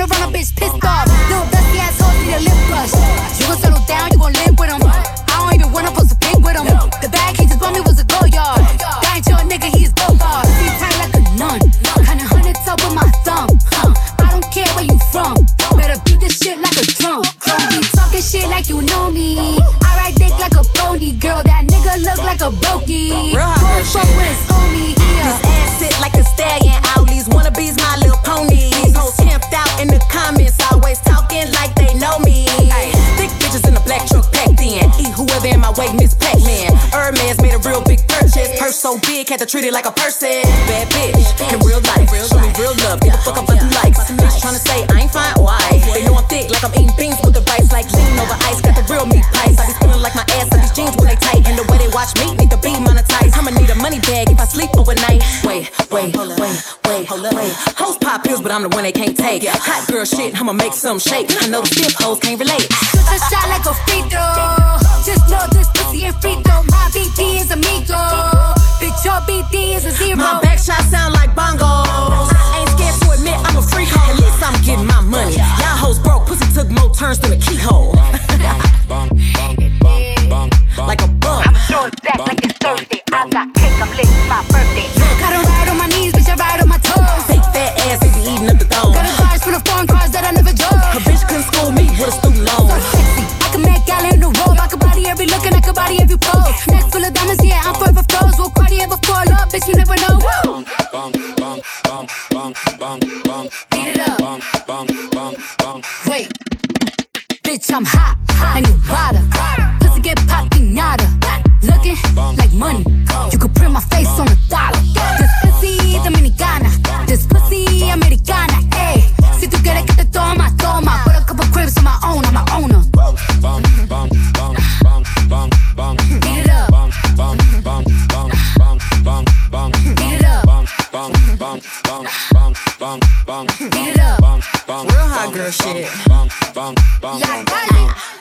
I around, a bitch pissed off. Little dusty ass hoes need a lip brush. You gon' settle down, you gon' live with him. I don't even wanna post a pic with him. The bag he just bought me was a go yard. That ain't your nigga, he is go hard. He tight like a nun. Kinda hundred top with my thumb. Huh. I don't care where you from. Better beat this shit like a drum. Don't be talking shit like you know me. I ride dick like a pony. Girl, that nigga look like a brokey. Real hot fuck with his they know me. Ay, thick bitches in the black truck packed in. Eat whoever in my way, Miss Pac-Man. Hermes made a real big purchase. Purse so big, had to treat it like a person. Bad bitch in real life. Bag if I overnight. Wait, wait, wait, wait, wait. Hoes pop pills, but I'm the one they can't take. Hot girl shit, I'ma make some shake. I know the stiff hoes can't relate. Shoot a shot like a free throw. Just know this pussy ain't free throw. My BD is a Migo. Bitch, your BD is a zero. My back shot sound like bongos. Ain't scared to admit I'm a freak hoe. At least I'm getting my money. Y'all hoes broke, pussy took more turns than a keyhole. like a bum. Short back like it's Thursday. I got cake, I'm lit, my birthday. Bang, bang, bang, bang, bang, bang, Beat it up. bang, bang, bang, bang. Wait. Bitch, I'm hot, like Nevada. Pussy get popping nada. Looking like money. You could print my face on a dollar. Real hot girl shit. Yeah,